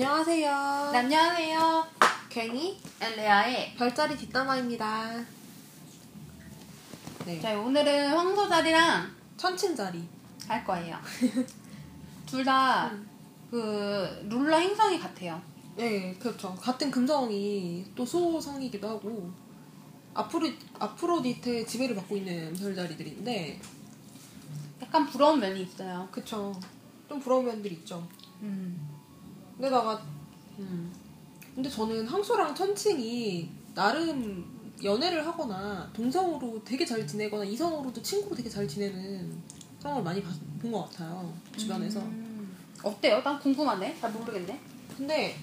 안녕하세요. 네, 안녕하세요. 괭이 엘레아의 별자리 뒷담화입니다. 네. 저희 오늘은 황소자리랑 천친자리. 할 거예요. 둘 다 그 룰러 행성이 같아요. 네, 그렇죠. 같은 금성이 또 소성이기도 하고 아프로 아프로디테의 지배를 받고 있는 별자리들인데, 약간 부러운 면이 있어요. 그쵸. 좀 부러운 면들이 있죠. 음. 근데다가 음. 근데 저는 항소랑 천칭이 나름 연애를 하거나 동성으로 되게 잘 지내거나 이성으로도 친구로 되게 잘 지내는 상황을 많이 본 것 같아요 주변에서. 음. 어때요? 난 궁금하네. 잘 모르겠네. 근데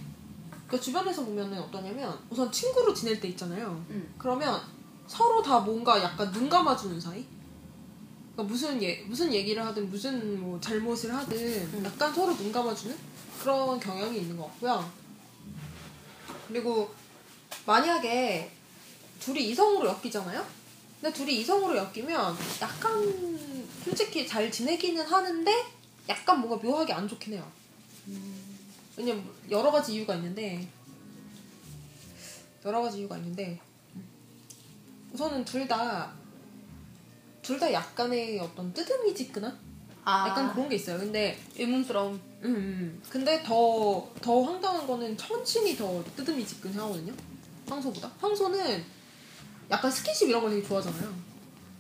그 주변에서 보면은 어떠냐면 우선 친구로 지낼 때 있잖아요. 음. 그러면 서로 다 뭔가 약간 눈 감아주는 사이. 그러니까 무슨 예 무슨 얘기를 하든 무슨 뭐 잘못을 하든 음. 약간 서로 눈 감아주는 그런 경향이 있는 것 같고요. 그리고 만약에 둘이 이성으로 엮이잖아요. 근데 둘이 이성으로 엮이면 약간 솔직히 잘 지내기는 하는데 약간 뭔가 묘하게 안 좋긴 해요. 왜냐면 여러 가지 이유가 있는데 여러 가지 이유가 있는데 우선은 둘 다 둘 다 약간의 어떤 뜨듬이지근한 아, 약간 그런 게 있어요. 근데 의문스러움. 음, 음. 근데 더, 더 황당한 거는 천친이 더 뜨듬이지근 하거든요. 황소보다. 황소는 약간 스킨십 이런 걸 되게 좋아하잖아요.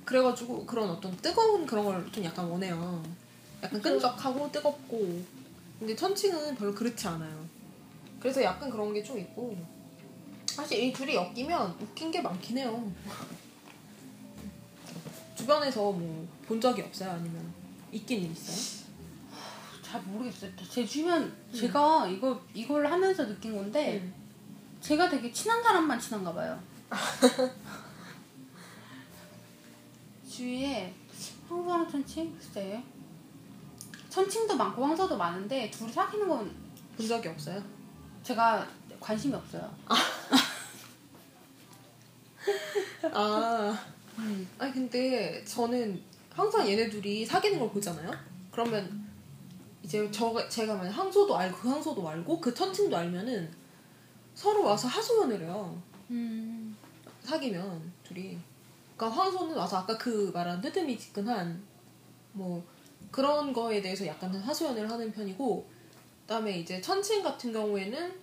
그래가지고 그런 어떤 뜨거운 그런 걸 좀 약간 원해요. 약간 끈적하고 뜨겁고. 근데 천칭은 별로 그렇지 않아요. 그래서 약간 그런 게 좀 있고. 사실 이 둘이 엮이면 웃긴 게 많긴 해요. 주변에서 뭐 본 적이 없어요? 아니면 있긴 있어요? 잘 모르겠어요. 제 주변 제가 이거 이걸 하면서 느낀 건데 음. 제가 되게 친한 사람만 친한가 봐요. 주위에 황소랑 천칭 글쎄 천칭도 많고 황소도 많은데 둘이 사귀는 건 본 적이 없어요? 제가 관심이 없어요. 아, 아니 근데 저는 항상 얘네 둘이 사귀는 걸 보잖아요. 그러면 이제 저 제가 만약 항소도 알고 그 항소도 알고 그 천칭도 알면은 서로 와서 하소연을 해요. 음. 사귀면 둘이. 그러니까 황소는 와서 아까 그 말한 뜨듬이지근한 뭐 그런 거에 대해서 약간 하소연을 하는 편이고 그다음에 이제 천칭 같은 경우에는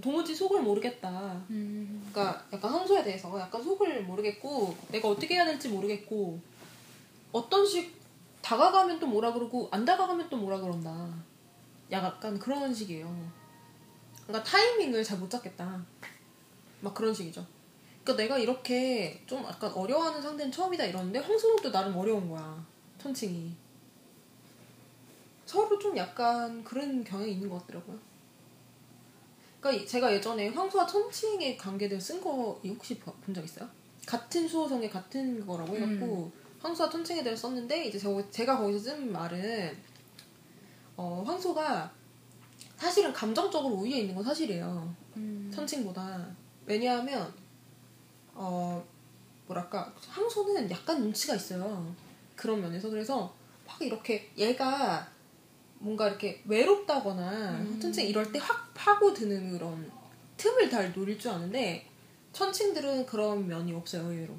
도무지 속을 모르겠다. 음. 그러니까 약간 황소에 대해서 약간 속을 모르겠고 내가 어떻게 해야 될지 모르겠고 어떤 식 다가가면 또 뭐라 그러고 안 다가가면 또 뭐라 그런다. 약간 그런 식이에요. 그러니까 타이밍을 잘 못 잡겠다. 막 그런 식이죠. 그러니까 내가 이렇게 좀 약간 어려워하는 상대는 처음이다 이러는데 또 나름 어려운 거야. 천칭이. 서로 좀 약간 그런 경향이 있는 것 같더라고요. 그러니까 제가 예전에 황소와 천칭의 관계를 쓴 거 혹시 본 적 있어요? 같은 수호성의 같은 거라고 해갖고 황소와 천칭에 대해 썼는데 이제 저, 제가 거기서 쓴 말은 어, 황소가 사실은 감정적으로 우위에 있는 건 사실이에요. 음. 천칭보다 왜냐하면 어 뭐랄까 황소는 약간 눈치가 있어요. 그런 면에서 그래서 확 이렇게 얘가 뭔가 이렇게 외롭다거나 음. 천칭 이럴 때 확 파고드는 그런 틈을 잘 노릴 줄 아는데 천칭들은 그런 면이 없어요 의외로.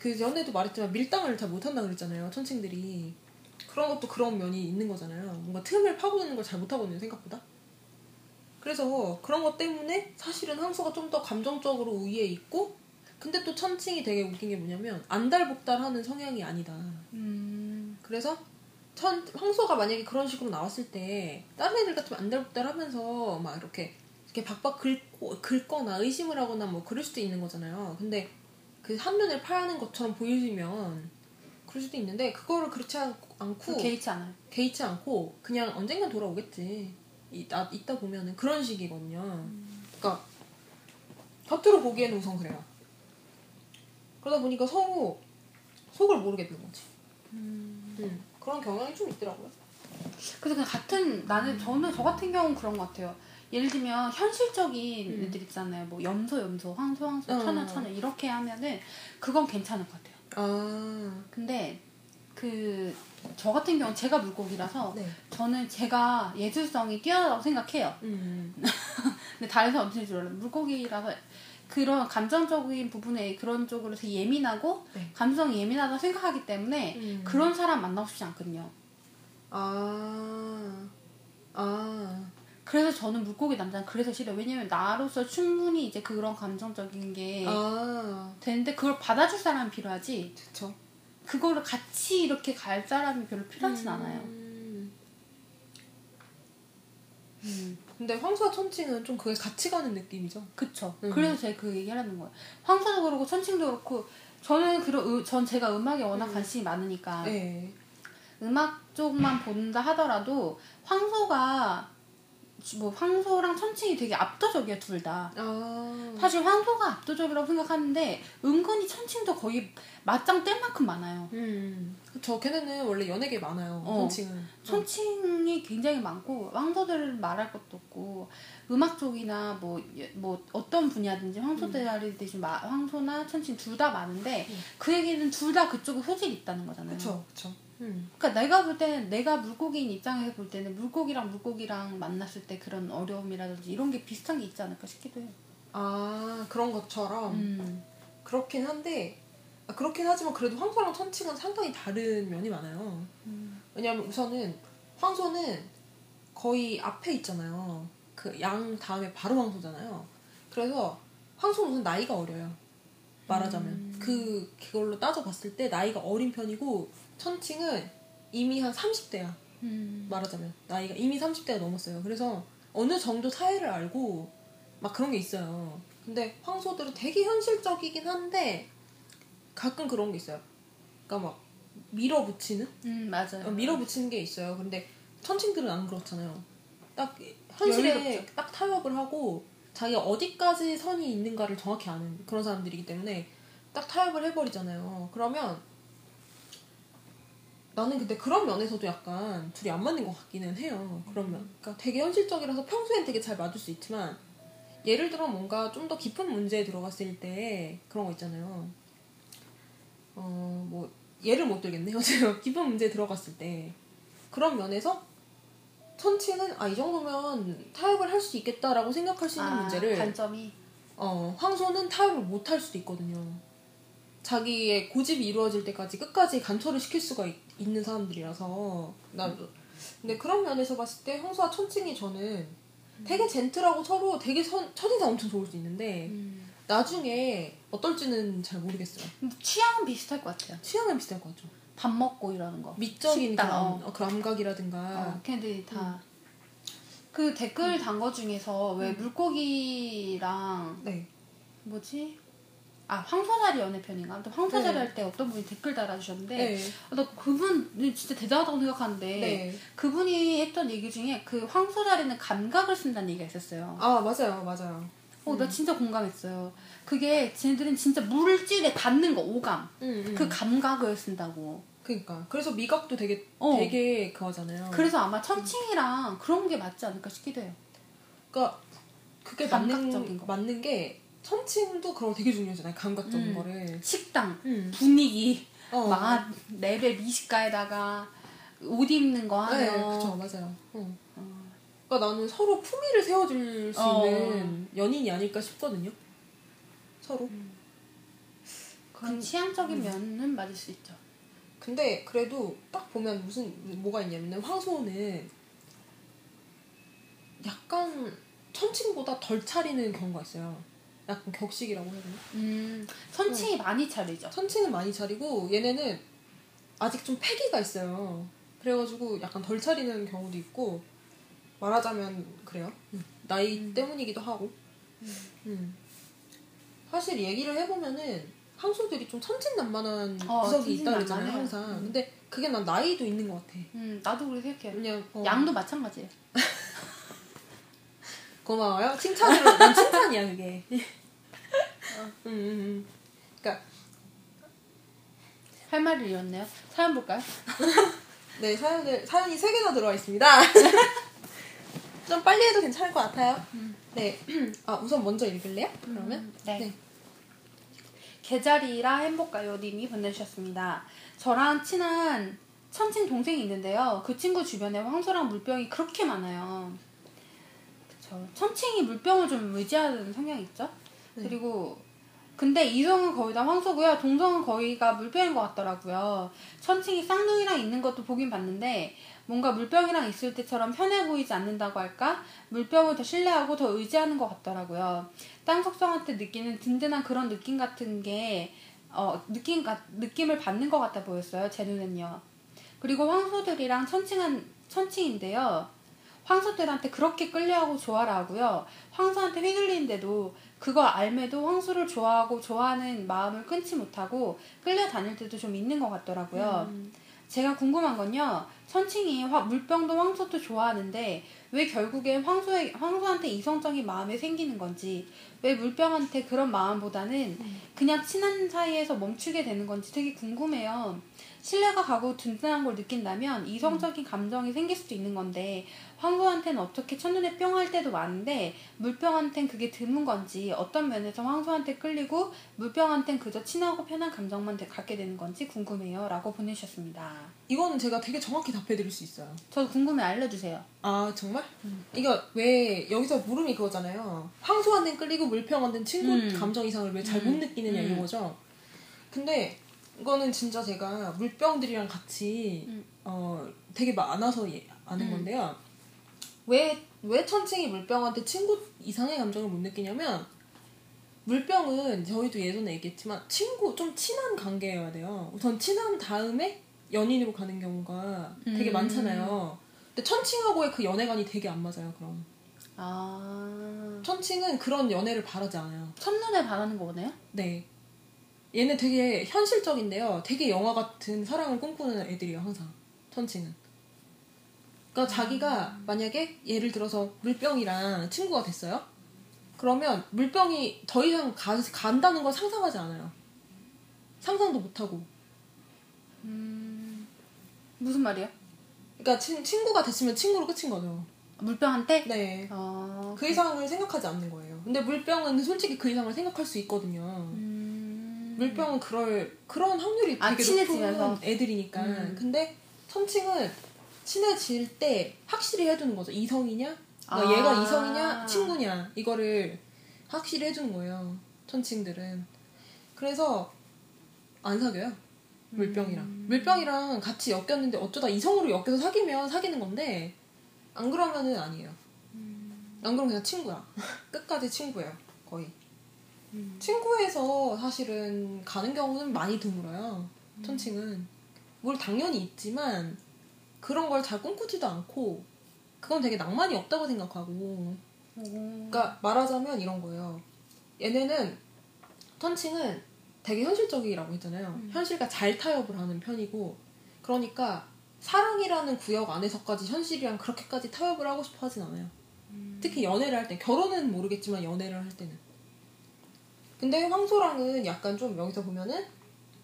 그 전에도 말했지만 밀당을 잘 못한다 그랬잖아요 천칭들이 그런 것도 그런 면이 있는 거잖아요 뭔가 틈을 파고드는 걸 잘 못하거든요 생각보다 그래서 그런 것 때문에 사실은 황소가 좀 더 감정적으로 우위에 있고 근데 또 천칭이 되게 웃긴 게 뭐냐면 안달복달하는 성향이 아니다 음. 그래서 천 황소가 만약에 그런 식으로 나왔을 때 다른 애들 같으면 안달복달 하면서 막 이렇게 이렇게 박박 긁고 긁거나 의심을 하거나 뭐 그럴 수도 있는 거잖아요. 근데 그 한눈을 파는 것처럼 보이면 그럴 수도 있는데 그거를 그렇지 않, 않고 개의치 않아요. 개의치 않고 그냥 언젠간 돌아오겠지. 이, 나, 있다 보면은 그런 식이거든요. 그러니까 겉으로 보기에는 우선 그래요. 그러다 보니까 서로 속을 모르겠는 거지. 음, 그런 경향이 좀 있더라고요. 그래서 그냥 같은 나는 저는 저 같은 경우는 그런 것 같아요. 예를 들면 현실적인 음. 애들 있잖아요. 뭐 염소 염소, 황소 황소, 어. 천연 천연 이렇게 하면은 그건 괜찮을 것 같아요. 아, 근데 그 저 같은 경우 는 제가 물고기라서 네. 저는 제가 예술성이 뛰어나다고 생각해요. 음. 근데 다른 사람 어떻게 몰라. 물고기라서 그런 감정적인 부분에 그런 쪽으로 되게 예민하고 네. 감성이 예민하다고 생각하기 때문에 음. 그런 사람 만나고 싶지 않거든요. 아. 아. 그래서 저는 물고기 남자는 그래서 싫어요. 왜냐면 나로서 충분히 이제 그런 감정적인 게 아. 되는데 그걸 받아줄 사람이 필요하지. 그쵸. 그거를 같이 이렇게 갈 사람이 별로 필요하진 않아요. 음. 근데 황소와 천칭은 좀 그게 같이 가는 느낌이죠. 그쵸. 음. 그래서 제가 그 얘기 하려는 거예요. 황소도 그렇고 천칭도 그렇고 저는 그런 음- 전 제가 음악에 워낙 음. 관심이 많으니까 네. 음악 쪽만 본다 하더라도 황소가 뭐 황소랑 천칭이 되게 압도적이야 둘 다. 아. 사실 황소가 압도적이라고 생각하는데 은근히 천칭도 거의 맞짱 뗄 만큼 많아요. 음. 그쵸. 걔네는 원래 연예계 많아요. 어. 천칭은. 천칭이 굉장히 많고 황소들 말할 것도 없고 음악 쪽이나 뭐뭐 어떤 분야든지 황소들이 좀 마- 황소나 천칭 둘 다 많은데 음. 그 얘기는 둘 다 그쪽에 소질이 있다는 거잖아요. 그쵸. 그쵸. 음. 그러니까 내가 볼 때는 내가 물고기인 입장에서 볼 때는 물고기랑 물고기랑 만났을 때 그런 어려움이라든지 이런 게 비슷한 게 있지 않을까 싶기도 해요. 아 그런 것처럼 음. 그렇긴 한데 아, 그렇긴 하지만 그래도 황소랑 천칭은 상당히 다른 면이 많아요. 음. 왜냐면 우선은 황소는 거의 앞에 있잖아요. 그 양 다음에 바로 황소잖아요. 그래서 황소는 우선 나이가 어려요. 말하자면 음. 그 그걸로 따져봤을 때 나이가 어린 편이고 천칭은 이미 한 30대야. 음. 말하자면 나이가 이미 30대가 넘었어요. 그래서 어느 정도 사회를 알고 막 그런 게 있어요. 근데 황소들은 되게 현실적이긴 한데 가끔 그런 게 있어요. 그러니까 막 밀어붙이는 음 맞아요. 어, 밀어붙이는 게 있어요. 근데 천칭들은 안 그렇잖아요. 딱 현실에 여유롭죠. 딱 타협을 하고 자기가 어디까지 선이 있는가를 정확히 아는 그런 사람들이기 때문에 딱 타협을 해버리잖아요. 그러면 나는 근데 그런 면에서도 약간 둘이 안 맞는 것 같기는 해요. 그런 면. 그러니까 되게 현실적이라서 평소엔 되게 잘 맞을 수 있지만 예를 들어 뭔가 좀 더 깊은 문제에 들어갔을 때 그런 거 있잖아요. 어, 뭐 예를 못 들겠네요. 제가 깊은 문제에 들어갔을 때 그런 면에서 천칭은 아이 정도면 타협을 할 수 있겠다라고 생각할 수 있는 아, 문제를 관점이 어, 황소는 타협을 못 할 수도 있거든요. 자기의 고집이 이루어질 때까지 끝까지 간철을 시킬 수가 있, 는 사람들이라서 나 근데 그런 면에서 봤을 때 황소와 천칭이 저는 되게 젠틀하고 서로 되게 선, 첫인상 엄청 좋을 수 있는데 음. 나중에 어떨지는 잘 모르겠어요. 취향은 비슷할 것 같아요. 취향은 비슷할 것 같죠. 밥 먹고 이러는 거. 미적인 그런 어. 어, 감각이라든가 어, 걔네들이 다. 그 댓글 단거 중에서 왜 음. 물고기랑 네. 뭐지? 아 황소자리 연애편인가? 아무튼 황소자리 네. 할때 어떤 분이 댓글 달아주셨는데 네. 아, 나 그분 진짜 대단하다고 생각하는데 네. 그분이 했던 얘기 중에 그 황소자리는 감각을 쓴다는 얘기가 있었어요. 아 맞아요 맞아요. 어, 나 진짜 공감했어요. 그게 쟤네들은 진짜 물질에 닿는 거 오감 음, 음. 그 감각을 쓴다고. 그러니까 그래서 미각도 되게 어. 되게 그거잖아요. 그래서 아마 천칭이랑 그런 게 맞지 않을까 싶기도 해요. 그러니까 그게 감각적인 맞는 거. 맞는 게 천칭도 그런 거 되게 중요하잖아요. 감각적인 음. 거를. 식당 음. 분위기 어. 막 레벨 미식가에다가 옷 입는 거 하면 네, 그쵸 맞아요. 어. 그러니까 나는 서로 품위를 세워줄 수 어. 있는 연인이 아닐까 싶거든요. 서로. 그건 그- 취향적인 면은 맞을 수 있죠. 근데 그래도 딱 보면 무슨 뭐가 있냐면 황소는 약간 천칭보다 덜 차리는 경우가 있어요. 약간 격식이라고 해야 되나? 음, 천칭이 많이 차리죠. 천칭은 많이 차리고 얘네는 아직 좀 패기가 있어요. 그래가지고 약간 덜 차리는 경우도 있고 말하자면 그래요. 나이 때문이기도 하고. 음. 사실 얘기를 해보면은 황소들이 좀 천진난만한 어, 구석이 있다 천진난만해요. 항상. 음. 근데 그게 난 나이도 있는 것 같아. 음, 나도 그렇게 생각해요. 그냥 어, 양도 마찬가지예요. 고마워요. 칭찬으로 난 칭찬이야 그게. 음, 음, 음. 그러니까 할 말을 잃었네요. 사연 볼까요? 네 사연을 사연이 세 개나 들어와 있습니다. 좀 빨리 해도 괜찮을 것 같아요. 네. 아 우선 먼저 읽을래요? 그러면 음, 네. 네. 계자리라 행복가요 님이 보내주셨습니다. 저랑 친한 천칭 동생이 있는데요. 그 친구 주변에 황소랑 물병이 그렇게 많아요. 그쵸. 천칭이 물병을 좀 의지하는 성향이 있죠. 네. 그리고 근데 이성은 거의 다 황소고요. 동성은 거의가 물병인 것 같더라고요. 천칭이 쌍둥이랑 있는 것도 보긴 봤는데 뭔가 물병이랑 있을 때처럼 편해 보이지 않는다고 할까? 물병을 더 신뢰하고 더 의지하는 것 같더라고요. 땅 속성한테 느끼는 든든한 그런 느낌 같은 게 어, 느낌, 가- 느낌을 받는 것 같아 보였어요. 제 눈엔요. 그리고 황소들이랑 천칭한, 천칭인데요. 황소들한테 그렇게 끌려하고 좋아라 하고요. 황소한테 휘둘리는데도 그거 알매도 황소를 좋아하고 좋아하는 마음을 끊지 못하고 끌려다닐 때도 좀 있는 것 같더라고요. 제가 궁금한 건요. 천칭이 화- 물병도 황소도 좋아하는데 왜 결국엔 황소에, 황소한테 이성적인 마음이 생기는 건지 왜 물병한테 그런 마음보다는 그냥 친한 사이에서 멈추게 되는 건지 되게 궁금해요. 신뢰가 가고 든든한 걸 느낀다면 이성적인 감정이 생길 수도 있는 건데 황소한테는 어떻게 첫눈에 뿅 할 때도 많은데 물병한텐 그게 드문 건지 어떤 면에서 황소한테 끌리고 물병한텐 그저 친하고 편한 감정만 되- 갖게 되는 건지 궁금해요 라고 보내주셨습니다. 이거는 제가 되게 정확히 답해드릴 수 있어요. 저도 궁금해 알려주세요. 아 정말? 이거 왜 여기서 물음이 그거잖아요. 황소한테는 끌리고 물평한테는 친구 음. 감정 이상을 왜 잘못 음. 느끼느냐 음. 이거죠. 근데 이거는 진짜 제가 물병들이랑 같이 음. 어 되게 많아서 예- 아는 음. 건데요. 왜 왜 천칭이 물병한테 친구 이상의 감정을 못 느끼냐면 물병은 저희도 예전에 얘기했지만 친구 좀 친한 관계여야 돼요. 우선 친한 다음에 연인으로 가는 경우가 되게 음. 많잖아요. 근데 천칭하고의 그 연애관이 되게 안 맞아요. 그럼 아 천칭은 그런 연애를 바라지 않아요. 첫눈에 반하는 거네요? 네. 얘는 되게 현실적인데요. 되게 영화 같은 사랑을 꿈꾸는 애들이에요, 항상. 천칭은. 그러니까 자기가 만약에 예를 들어서 물병이랑 친구가 됐어요? 그러면 물병이 더 이상 가, 간다는 걸 상상하지 않아요. 상상도 못하고. 음 무슨 말이야? 그러니까 친, 친구가 됐으면 친구로 끝인 거죠. 물병한테? 네. 어, 그 이상을 생각하지 않는 거예요. 근데 물병은 솔직히 그 이상을 생각할 수 있거든요. 음... 물병은 그럴 그런 확률이 아, 되게 친해지면서? 높은 애들이니까. 음. 근데 천칭은 친해질 때 확실히 해주는 거죠. 이성이냐? 그러니까 아. 얘가 이성이냐, 친구냐 이거를 확실히 해주는 거예요. 천칭들은. 그래서 안 사겨요. 물병이랑. 음. 물병이랑 같이 엮였는데 어쩌다 이성으로 엮여서 사귀면 사귀는 건데 안 그러면은 아니에요. 음. 안 그러면 그냥 친구야. 끝까지 친구예요. 거의. 음. 친구에서 사실은 가는 경우는 많이 드물어요. 천칭은. 뭘 당연히 있지만 그런 걸 잘 꿈꾸지도 않고 그건 되게 낭만이 없다고 생각하고 오. 그러니까 말하자면 이런 거예요. 얘네는 천칭은 되게 현실적이라고 했잖아요. 음. 현실과 잘 타협을 하는 편이고 그러니까 사랑이라는 구역 안에서까지 현실이랑 그렇게까지 타협을 하고 싶어 하진 않아요. 음. 특히 연애를 할 때, 결혼은 모르겠지만 연애를 할 때는. 근데 황소랑은 약간 좀 여기서 보면은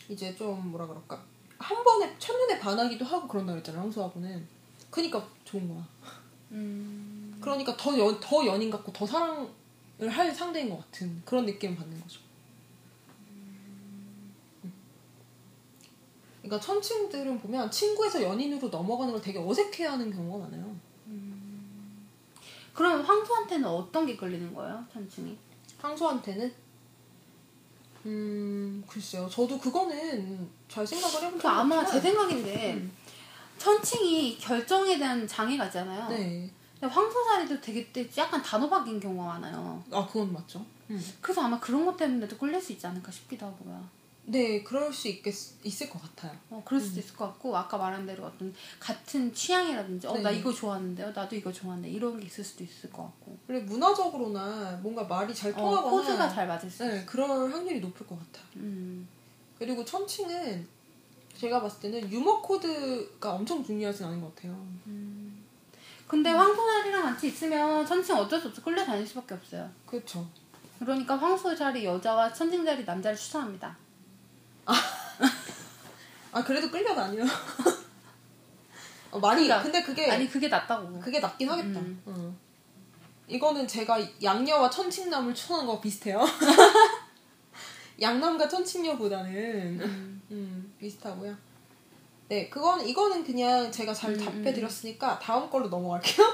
이제 좀 뭐라 그럴까. 한 번에 첫눈에 반하기도 하고 그런다 그랬잖아요, 황소하고는. 그니까 좋은 거야. 음. 그러니까 더, 연, 더 연인 같고 더 사랑을 할 상대인 것 같은 그런 느낌을 받는 거죠. 음. 그러니까 천칭들은 보면 친구에서 연인으로 넘어가는 걸 되게 어색해하는 경우가 많아요. 그럼 황소한테는 어떤 게 끌리는 거예요, 천칭이? 황소한테는 음 글쎄요. 저도 그거는 잘 생각을 해본 그 적이 아마 제 생각인데 음. 천칭이 결정에 대한 장애가 있잖아요. 네. 근데 황소자리도 되게 때 약간 단호박인 경우가 많아요. 아 그건 맞죠. 음. 그래서 아마 그런 것 때문에도 끌릴 수 있지 않을까 싶기도 하고요. 네, 그럴 수 있겠 있을 것 같아요. 어, 그럴 수도 있을 것 같고 아까 말한 대로 어떤 같은 취향이라든지 어, 나 네. 이거 좋아하는데요, 나도 이거 좋아하는데 이런 게 있을 수도 있을 것 같고 그리고 문화적으로나 뭔가 말이 잘 어, 통하거나 코드가 잘 맞을 수 있어. 네, 그럴 확률이 높을 것 같아요. 음. 그리고 천칭은 제가 봤을 때는 유머 코드가 엄청 중요하진 않은 것 같아요. 근데 황소자리랑 같이 있으면 천칭 어쩔 수 없어 끌려다닐 수밖에 없어요. 그렇죠. 그러니까 황소자리 여자와 천칭자리 남자를 추천합니다. 아 그래도 끌려다녀요. 어, 많이 그러니까, 근데 그게 아니 그게 낫다고. 그게 낫긴 하겠다. 음. 응. 이거는 제가 양녀와 천칭남을 추천한 거 비슷해요. 양남과 천칭녀보다는 음. 음, 비슷하고요. 네, 그건 이거는 그냥 제가 잘 음, 답해 드렸으니까 다음 걸로 넘어갈게요.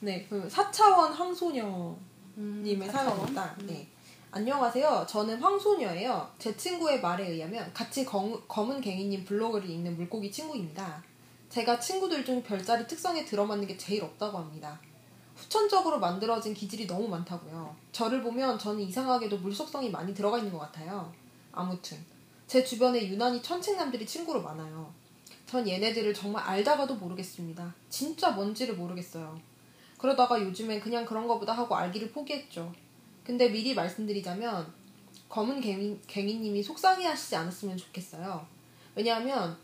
네, 그 4차원 황소녀 님의 사연입니다. 네. 안녕하세요. 저는 황소녀예요. 제 친구의 말에 의하면 같이 검, 검은 갱이님 블로그를 읽는 물고기 친구입니다. 제가 친구들 중 별자리 특성에 들어맞는 게 제일 없다고 합니다. 후천적으로 만들어진 기질이 너무 많다고요. 저를 보면 저는 이상하게도 물속성이 많이 들어가 있는 것 같아요. 아무튼 제 주변에 유난히 천칭남들이 친구로 많아요. 전 얘네들을 정말 알다가도 모르겠습니다. 진짜 뭔지를 모르겠어요. 그러다가 요즘엔 그냥 그런 거보다 하고 알기를 포기했죠. 근데 미리 말씀드리자면 검은 갱이, 갱이님이 속상해 하시지 않았으면 좋겠어요. 왜냐하면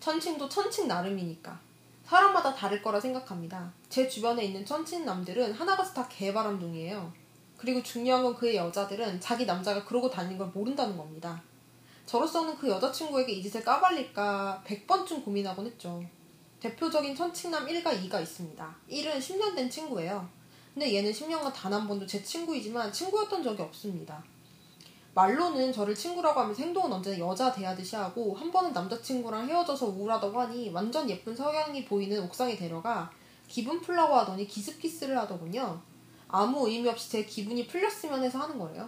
천칭도 천칭 나름이니까. 사람마다 다를 거라 생각합니다. 제 주변에 있는 천칭 남들은 하나같이 다 개바람둥이에요. 그리고 중요한 건 그의 여자들은 자기 남자가 그러고 다니는 걸 모른다는 겁니다. 저로서는 그 여자친구에게 이 짓을 까발릴까 100번쯤 고민하곤 했죠. 대표적인 천칭남 1과 2가 있습니다. 1은 10년 된 친구예요. 근데 얘는 10년간 단 한 번도 제 친구이지만 친구였던 적이 없습니다. 말로는 저를 친구라고 하면서 행동은 언제나 여자 대하듯이 하고 한 번은 남자친구랑 헤어져서 우울하다고 하니 완전 예쁜 석양이 보이는 옥상에 데려가 기분 풀라고 하더니 기습키스를 하더군요. 아무 의미 없이 제 기분이 풀렸으면 해서 하는 거래요.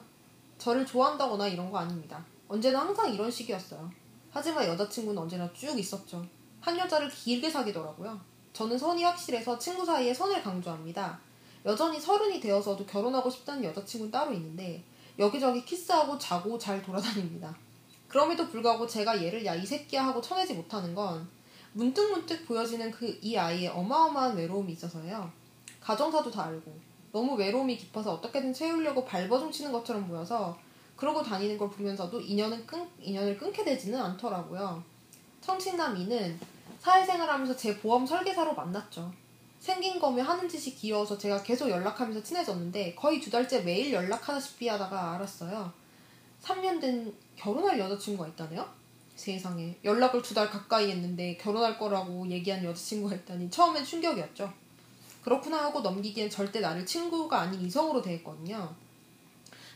저를 좋아한다거나 이런 거 아닙니다. 언제나 항상 이런 식이었어요. 하지만 여자친구는 언제나 쭉 있었죠. 한 여자를 길게 사귀더라고요. 저는 선이 확실해서 친구 사이에 선을 강조합니다. 여전히 서른이 되어서도 결혼하고 싶다는 여자친구는 따로 있는데 여기저기 키스하고 자고 잘 돌아다닙니다. 그럼에도 불구하고 제가 얘를 야 이 새끼야 하고 쳐내지 못하는 건 문득문득 보여지는 그 이 아이의 어마어마한 외로움이 있어서예요. 가정사도 다 알고 너무 외로움이 깊어서 어떻게든 채우려고 발버둥 치는 것처럼 보여서 그러고 다니는 걸 보면서도 인연은 끈, 인연을 끊게 되지는 않더라고요. 청칭남 이는 사회생활하면서 제 보험 설계사로 만났죠. 생긴 거며 하는 짓이 귀여워서 제가 계속 연락하면서 친해졌는데 거의 두 달째 매일 연락하다시피 하다가 알았어요. 3년 된 결혼할 여자친구가 있다네요? 세상에 연락을 두 달 가까이 했는데 결혼할 거라고 얘기한 여자친구가 있다니 처음엔 충격이었죠. 그렇구나 하고 넘기기엔 절대 나를 친구가 아닌 이성으로 대했거든요.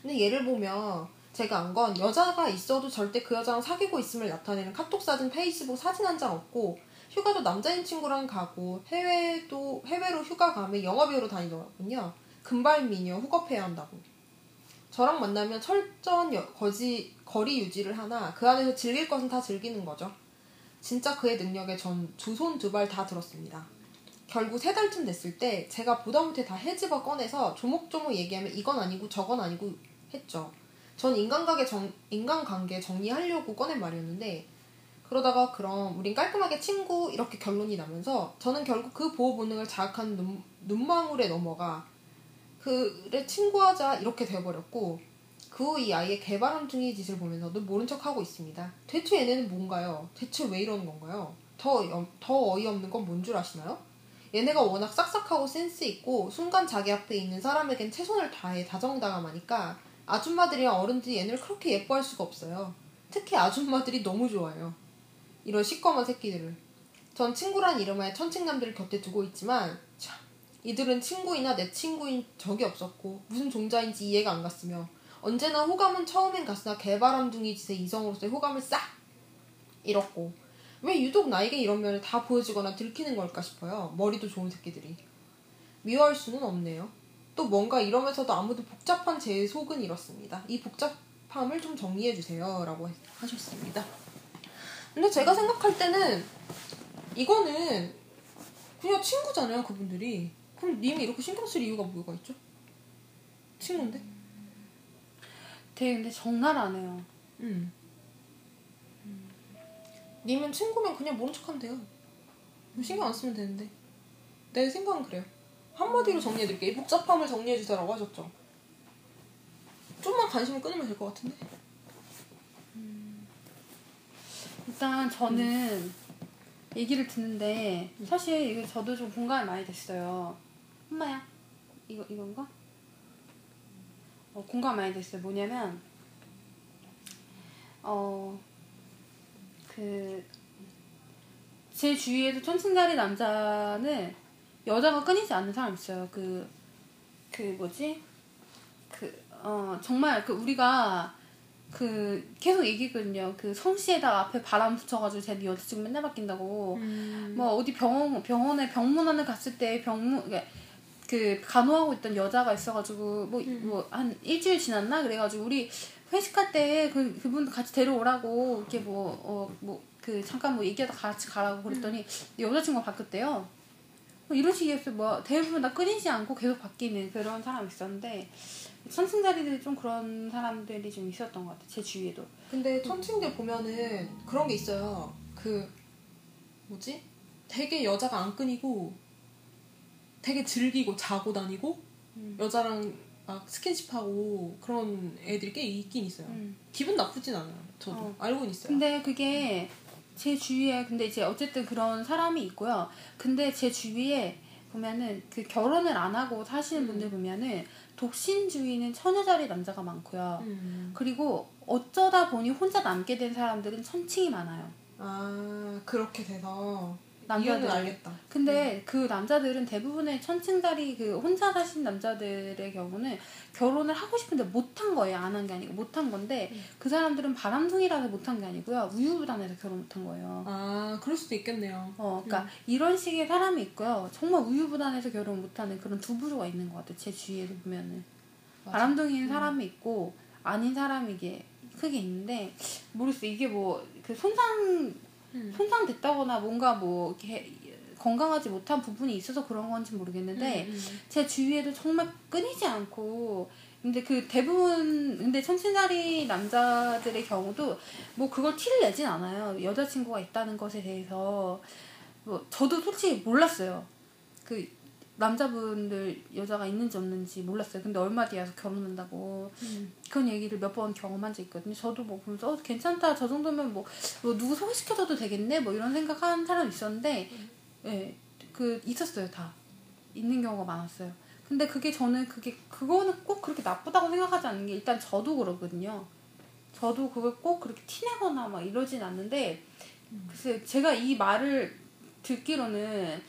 근데 얘를 보면 제가 안 건 여자가 있어도 절대 그 여자랑 사귀고 있음을 나타내는 카톡 사진, 페이스북 사진 한 장 없고 휴가도 남자인 친구랑 가고 해외도 해외로 휴가 가면 영화배우로 다니더군요. 금발 미녀 후겁해야 한다고. 저랑 만나면 철저한 여, 거지, 거리 유지를 하나 그 안에서 즐길 것은 다 즐기는 거죠. 진짜 그의 능력에 전 두 손 두 발 다 들었습니다. 결국 세 달쯤 됐을 때 제가 보다 못해 다 헤집어 꺼내서 조목조목 얘기하면 이건 아니고 저건 아니고 했죠. 전 인간관계, 정, 인간관계 정리하려고 꺼낸 말이었는데 그러다가 그럼 우린 깔끔하게 친구 이렇게 결론이 나면서 저는 결국 그 보호 본능을 자극하는 눈, 눈망울에 넘어가 그래 친구하자 이렇게 돼버렸고 그 후 이 아이의 개바람둥이 짓을 보면서도 모른 척하고 있습니다. 대체 얘네는 뭔가요? 대체 왜 이러는 건가요? 더, 더 어이없는 건 뭔 줄 아시나요? 얘네가 워낙 싹싹하고 센스 있고 순간 자기 앞에 있는 사람에겐 최선을 다해 다정다감하니까 아줌마들이랑 어른들이 얘네를 그렇게 예뻐할 수가 없어요. 특히 아줌마들이 너무 좋아요. 이런 시꺼먼 새끼들을. 전 친구란 이름하에 천칭남들을 곁에 두고 있지만 참 이들은 친구이나 내 친구인 적이 없었고 무슨 종자인지 이해가 안 갔으며 언제나 호감은 처음엔 갔으나 개바람둥이 짓의 이성으로서의 호감을 싹 잃었고 왜 유독 나에게 이런 면을 다 보여주거나 들키는 걸까 싶어요. 머리도 좋은 새끼들이. 미워할 수는 없네요. 또 뭔가 이러면서도 아무도 복잡한 제 속은 이렇습니다. 이 복잡함을 좀 정리해주세요. 라고 하셨습니다. 근데 제가 생각할 때는 이거는 그냥 친구잖아요. 그분들이. 그럼 님이 이렇게 신경 쓸 이유가 뭐가 있죠? 친구인데? 되게 근데 정말 안 해요. 음. 님은 친구면 그냥 모른 척하면 돼요. 신경 안 쓰면 되는데. 내 생각은 그래요. 한마디로 정리해드릴게요. 이 복잡함을 정리해주세요라고 하셨죠. 좀만 관심을 끊으면 될 것 같은데. 일단 저는 얘기를 듣는데 사실 이거 저도 좀 공감이 많이 됐어요. 엄마야 이거 이건가? 어, 공감 많이 됐어요. 뭐냐면 어 그 제 주위에도 천친자리 남자는 여자가 끊이지 않는 사람 있어요. 그, 그 뭐지? 그, 어, 정말 그 우리가 그 계속 얘기거든요. 그 성씨에다 앞에 바람 붙여가지고 제 여자친구 맨날 바뀐다고. 음. 뭐 어디 병원 병원에 병문안을 갔을 때 병문 그그 간호하고 있던 여자가 있어가지고 뭐 뭐한 일주일 지났나 그래가지고 우리 회식할 때 그 그분 같이 데려오라고 이렇게 뭐 어 뭐 그 잠깐 뭐 얘기하다 같이 가라고 그랬더니 여자친구가 바뀌었대요. 뭐 이런 식이었어요. 뭐 대부분 다 끊이지 않고 계속 바뀌는 그런 사람이 있었는데 선생자리들이 좀 그런 사람들이 좀 있었던 것 같아요. 제 주위에도. 근데 천칭들 보면은 그런 게 있어요. 그 뭐지? 되게 여자가 안 끊이고 되게 즐기고 자고 다니고 음. 여자랑 막 스킨십하고 그런 애들이 꽤 있긴 있어요. 음. 기분 나쁘진 않아요. 저도 어. 알고는 있어요. 근데 그게 제 주위에 근데 이제 어쨌든 그런 사람이 있고요. 근데 제 주위에 보면은 그 결혼을 안 하고 사시는 음. 분들 보면은 독신주의는 처녀자리 남자가 많고요. 음. 그리고 어쩌다 보니 혼자 남게 된 사람들은 천칭이 많아요. 아 그렇게 돼서 남자들. 알겠다. 근데 그 남자들은 대부분의 천칭자리 그 혼자 사신 남자들의 경우는 결혼을 하고 싶은데 못한 거예요. 안 한 게 아니고 못한 건데 음. 그 사람들은 바람둥이라서 못한 게 아니고요. 우유부단해서 결혼 못한 거예요. 아 그럴 수도 있겠네요. 어, 그러니까 이런 식의 사람이 있고요. 정말 우유부단해서 결혼 못하는 그런 두 부류가 있는 것 같아요. 제 주위에도 보면은 맞아. 바람둥이인 사람이 있고 아닌 사람이 이게 크게 있는데 모르겠어. 이게 뭐 그 손상 음. 손상됐다거나 뭔가 뭐 이렇게 건강하지 못한 부분이 있어서 그런 건지 모르겠는데 음, 음. 제 주위에도 정말 끊이지 않고 근데 그 대부분 근데 천친자리 남자들의 경우도 뭐 그걸 티를 내진 않아요 여자친구가 있다는 것에 대해서 뭐 저도 솔직히 몰랐어요 그 남자분들 여자가 있는지 없는지 몰랐어요. 근데 얼마 뒤에 와서 결혼한다고. 음. 그런 얘기를 몇 번 경험한 적 있거든요. 저도 뭐 보면서 어, 괜찮다. 저 정도면 뭐, 뭐 누구 소개시켜줘도 되겠네? 뭐 이런 생각하는 사람 있었는데 예, 그 있었어요 다. 있는 경우가 많았어요. 근데 그게 저는 그게 그거는 꼭 그렇게 나쁘다고 생각하지 않는 게 일단 저도 그러거든요. 저도 그걸 꼭 그렇게 티내거나 막 이러진 않는데 글쎄 제가 이 말을 듣기로는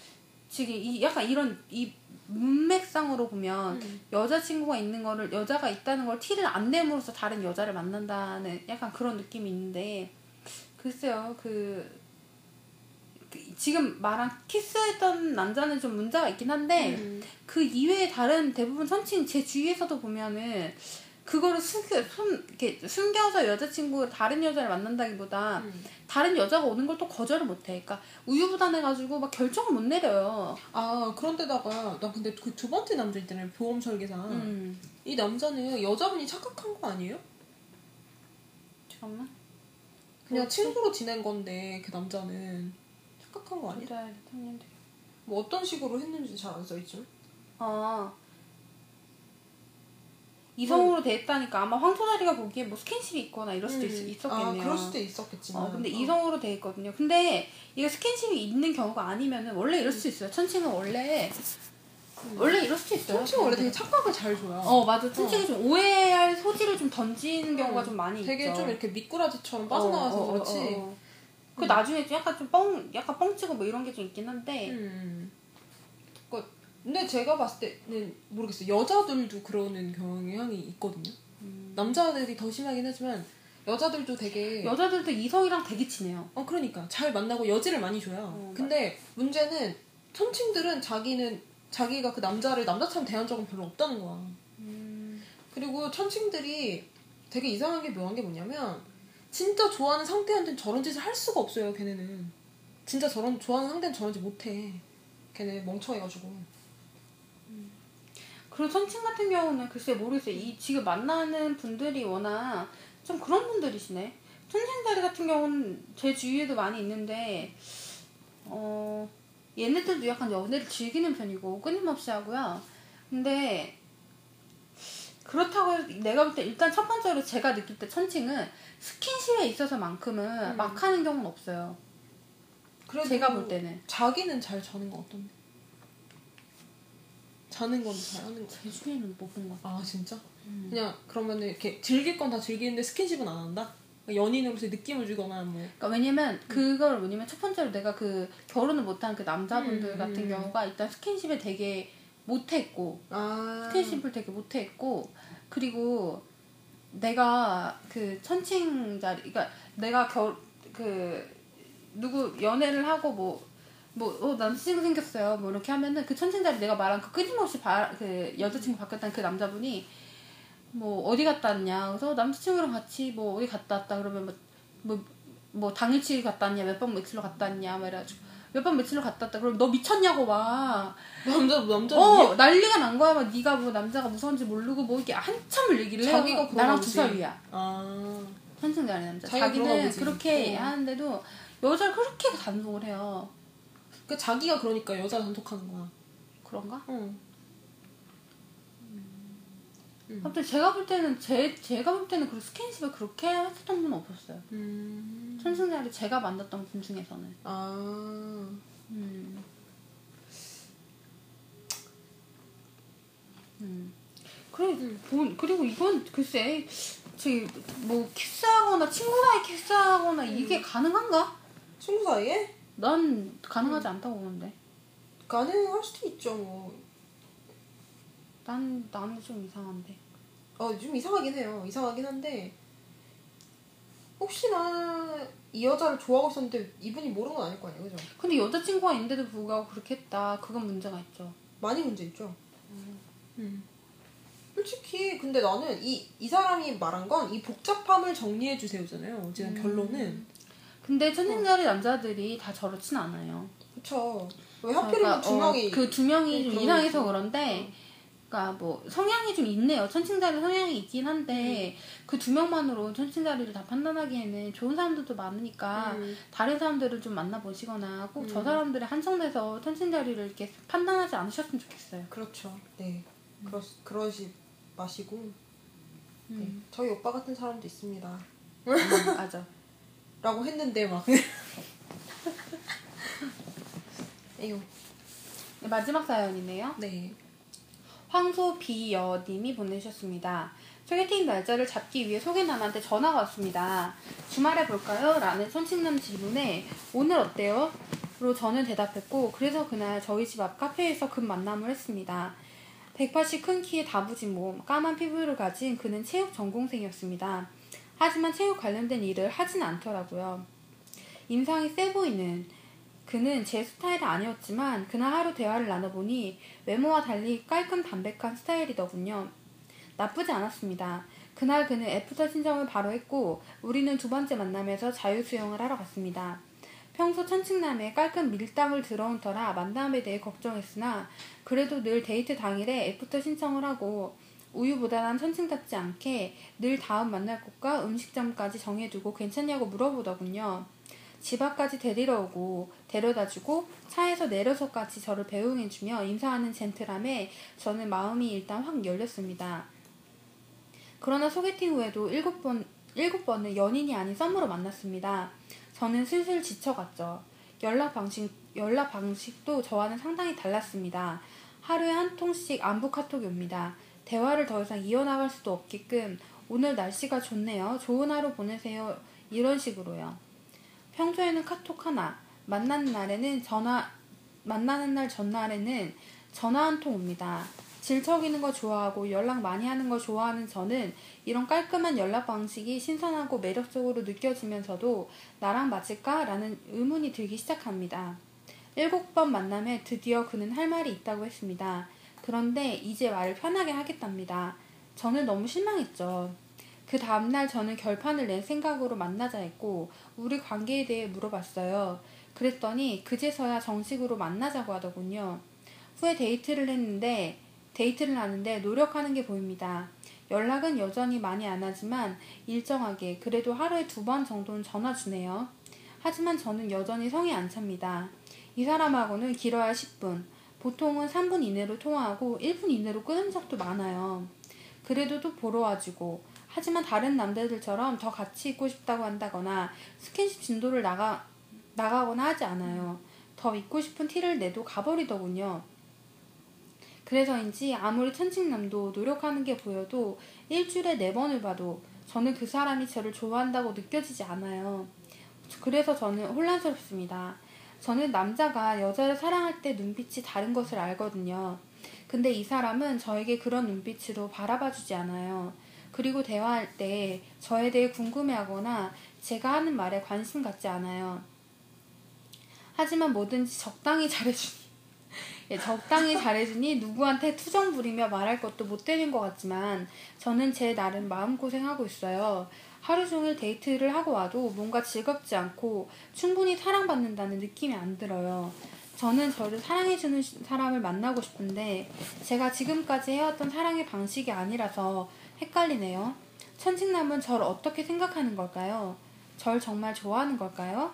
지금 이 약간 이런 이 문맥상으로 보면 음. 여자친구가 있는 거를 여자가 있다는 걸 티를 안 내므로써 다른 여자를 만난다는 약간 그런 느낌이 있는데 글쎄요 그, 그 지금 말한 키스했던 남자는 좀 문제가 있긴 한데 음. 그 이외에 다른 대부분 선친 제 주위에서도 보면은 그거를 숨겨 숨 이렇게 숨겨서 여자친구 다른 여자를 만난다기보다 음. 다른 여자가 오는 걸 또 거절을 못해. 그러니까 우유부단해가지고 막 결정을 못 내려요. 아 그런데다가 나 근데 그 두 번째 남자 있잖아요 보험 설계사 음. 이 남자는 여자분이 착각한 거 아니에요? 잠깐만. 그냥 그렇지. 친구로 지낸 건데 그 남자는 착각한 거 아니야? 뭐 어떤 식으로 했는지 잘 안 써있죠? 아. 이성으로 대했다니까 아마 황소다리가 보기에 뭐 스킨십이 있거나 이럴 수도 있, 있었겠네요. 아 그럴 수도 있었겠지만 어, 근데 이성으로 돼 있거든요. 근데 이게 스킨십이 있는 경우가 아니면은 원래 이럴 수 있어요. 천칭은 원래 원래 이럴 수도 있어요. 천칭 원래 되게 착각을 잘 줘요 어 맞아. 천칭이 좀 오해할 소지를 좀 던지는 경우가 어, 좀 많이 되게 있죠. 좀 이렇게 미꾸라지처럼 빠져나와서 어, 어, 어, 그렇지 어, 어. 그 나중에 좀 약간 좀 뻥, 약간 뻥치고 뭐 이런 게 좀 있긴 한데. 음. 그- 근데 제가 봤을 때는 모르겠어요 여자들도 그러는 경향이 있거든요 남자들이 더 심하긴 하지만 여자들도 되게 여자들도 이성이랑 되게 친해요. 어 그러니까 잘 만나고 여지를 많이 줘요. 어, 근데 문제는 천칭들은 자기는 자기가 그 남자를 남자처럼 대한 적은 별로 없다는 거야. 그리고 천칭들이 되게 이상한 게 묘한 게 뭐냐면 진짜 좋아하는 상대한테는 저런 짓을 할 수가 없어요. 걔네는 진짜 저런 좋아하는 상대는 저런 짓 못해. 걔네 멍청해가지고. 그리고 천칭 같은 경우는 글쎄 모르겠어요. 이 지금 만나는 분들이 워낙 좀 그런 분들이시네. 천칭다리 같은 경우는 제 주위에도 많이 있는데, 어, 얘네들도 약간 연애를 즐기는 편이고 끊임없이 하고요. 근데 그렇다고 내가 볼 때 일단 첫 번째로 제가 느낄 때 천칭은 스킨십에 있어서만큼은 음. 막 하는 경우는 없어요. 그래도 제가 볼 때는. 자기는 잘 자는 거 어떤데? 자는 건 잘하는 거. 제 주위에는 못 본 것 같아요. 아 진짜? 그냥 그러면은 이렇게 즐길 건 다 즐기는데 스킨십은 안 한다? 연인으로서 느낌을 주거나 뭐. 그러니까 왜냐면 그걸 뭐냐면 첫 번째로 내가 그 결혼을 못한 그 남자분들 음, 같은 음. 경우가 일단 스킨십에 되게 못했고 아. 스킨십을 되게 못했고 그리고 내가 그 천칭 자리, 그러니까 내가 결, 그, 누구 연애를 하고 뭐, 뭐, 어, 남자친구 생겼어요. 뭐, 이렇게 하면은 그 천칭 자리 내가 말한 그 끊임없이 바, 그 여자친구 바뀌었다는 그 남자분이 뭐, 어디 갔다 왔냐. 그래서 남자친구랑 같이 뭐, 어디 갔다 왔다. 그러면 뭐, 뭐, 뭐 당일치기 갔다 왔냐. 몇 번 며칠로 갔다 왔냐. 막 이래가지고. 몇번 며칠로 갔다 왔다. 그럼 너 미쳤냐고 막. 남자 남자 어 난리가 난 거야 막 네가 뭐 남자가 무서운지 모르고 뭐 이게 한참을 얘기를 해요 자기가 나랑. 두 살 위야 아 천승자리 남자 자기가 그런 자기는. 그렇게 어. 하는데도 여자를 그렇게 단속을 해요 그 자기가 그러니까 여자 단속하는 거야. 그런가? 응. 아무튼 제가 볼 때는 제 제가 볼 때는 그 스킨십을 그렇게 했었던 분은 없었어요 음. 천승자리 제가 만났던 분 중에서는 아. 음. 음. 그래, 본, 그리고 이건 글쎄, 저기, 뭐, 키스하거나, 친구 사이 키스하거나, 이게 가능한가? 친구 사이에 난 가능하지 않다고 보는데. 가능할 수도 있죠 뭐. 난, 나는 좀 이상한데. 어, 좀 이상하긴 해요. 이상하긴 한데 혹시나 이 여자를 좋아하고 있었는데 이분이 모르는 건 아닐 거 아니에요, 그죠? 근데 여자친구가 있는데도 불구하고 그렇게 했다. 그건 문제가 있죠. 많이 문제 있죠. 음. 솔직히 근데 나는 이, 이 사람이 말한 건 이 복잡함을 정리해 주세요잖아요. 어쨌든 결론은 근데 천생자리 남자들이 다 저렇진 않아요. 그쵸. 왜 하필이면 두 명이 그 두 명이 좀 그런 이상해서. 그런데, 그러니까 뭐 성향이 좀 있네요. 천칭자리 성향이 있긴 한데 그 두 명만으로 천칭자리를 다 판단하기에는 좋은 사람들도 많으니까 음. 다른 사람들을 좀 만나보시거나 꼭저 음. 사람들의 한정돼서 천칭자리를 이렇게 판단하지 않으셨으면 좋겠어요. 그렇죠. 네. 그러, 그러지 마시고 네. 음. 저희 오빠 같은 사람도 있습니다. 음, 맞아. 라고 했는데 막 에휴. 네, 마지막 사연이네요. 네. 황소비여님이 보내주셨습니다. 소개팅 날짜를 잡기 위해 소개남한테 전화가 왔습니다. 주말에 볼까요? 라는 손친남 질문에 오늘 어때요? 로 저는 대답했고 그래서 그날 저희 집 앞 카페에서 급 만남을 했습니다. 180 큰 키에 다부진 몸, 까만 피부를 가진 그는 체육 전공생이었습니다. 하지만 체육 관련된 일을 하진 않더라고요. 인상이 세 보이는 그는 제 스타일은 아니었지만 그날 하루 대화를 나눠보니 외모와 달리 깔끔 담백한 스타일이더군요. 나쁘지 않았습니다. 그날 그는 애프터 신청을 바로 했고 우리는 두 번째 만남에서 자유수영을 하러 갔습니다. 평소 천칭남의 깔끔 밀당을 들어온 터라 만남에 대해 걱정했으나 그래도 늘 데이트 당일에 애프터 신청을 하고 우유부단 천칭답지 않게 늘 다음 만날 곳과 음식점까지 정해두고 괜찮냐고 물어보더군요. 집 앞까지 데리러 오고 데려다주고 차에서 내려서까지 저를 배웅해주며 인사하는 젠틀함에 저는 마음이 일단 확 열렸습니다. 그러나 소개팅 후에도 일곱 번, 일곱 번을 연인이 아닌 썸으로 만났습니다. 저는 슬슬 지쳐갔죠. 연락 방식, 연락 방식도 저와는 상당히 달랐습니다. 하루에 한 통씩 안부 카톡이 옵니다. 대화를 더 이상 이어나갈 수도 없게끔 오늘 날씨가 좋네요. 좋은 하루 보내세요. 이런 식으로요. 평소에는 카톡 하나, 만나는 날에는 전화, 만나는 날 전날에는 전화 한 통 옵니다. 질척이는 거 좋아하고 연락 많이 하는 거 좋아하는 저는 이런 깔끔한 연락 방식이 신선하고 매력적으로 느껴지면서도 나랑 맞을까? 라는 의문이 들기 시작합니다. 일곱 번 만남에 드디어 그는 할 말이 있다고 했습니다. 그런데 이제 말을 편하게 하겠답니다. 저는 너무 실망했죠. 그 다음날 저는 결판을 낸 생각으로 만나자 했고 우리 관계에 대해 물어봤어요. 그랬더니 그제서야 정식으로 만나자고 하더군요. 후에 데이트를 했는데 데이트를 하는데 노력하는 게 보입니다. 연락은 여전히 많이 안 하지만 일정하게 그래도 하루에 두 번 정도는 전화 주네요. 하지만 저는 여전히 성이 안 찹니다. 이 사람하고는 길어야 10분, 보통은 3분 이내로 통화하고 1분 이내로 끊은 적도 많아요. 그래도 또 보러 와주고 하지만 다른 남자들처럼 더 같이 있고 싶다고 한다거나 스킨십 진도를 나가 나가거나 하지 않아요. 더 있고 싶은 티를 내도 가버리더군요. 그래서인지 아무리 천칭남도 노력하는 게 보여도 일주일에 네 번을 봐도 저는 그 사람이 저를 좋아한다고 느껴지지 않아요. 그래서 저는 혼란스럽습니다. 저는 남자가 여자를 사랑할 때 눈빛이 다른 것을 알거든요. 근데 이 사람은 저에게 그런 눈빛으로 바라봐 주지 않아요. 그리고 대화할 때 저에 대해 궁금해하거나 제가 하는 말에 관심 갖지 않아요. 하지만 뭐든지 적당히 잘해주니 예, 적당히 잘해주니 누구한테 투정 부리며 말할 것도 못 되는 것 같지만 저는 제 나름 마음고생하고 있어요. 하루 종일 데이트를 하고 와도 뭔가 즐겁지 않고 충분히 사랑받는다는 느낌이 안 들어요. 저는 저를 사랑해주는 사람을 만나고 싶은데 제가 지금까지 해왔던 사랑의 방식이 아니라서 헷갈리네요. 천칭남은 저를 어떻게 생각하는 걸까요? 절 정말 좋아하는 걸까요?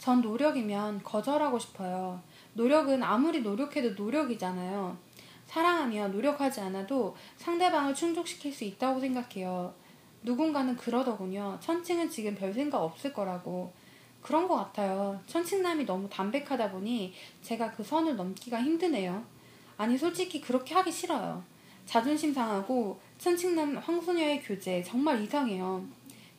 전 노력이면 거절하고 싶어요. 노력은 아무리 노력해도 노력이잖아요. 사랑하며 노력하지 않아도 상대방을 충족시킬 수 있다고 생각해요. 누군가는 그러더군요. 천칭은 지금 별 생각 없을 거라고. 그런 것 같아요. 천칭남이 너무 담백하다 보니 제가 그 선을 넘기가 힘드네요. 아니, 솔직히 그렇게 하기 싫어요. 자존심 상하고 천칭남 황소녀의 교제 정말 이상해요.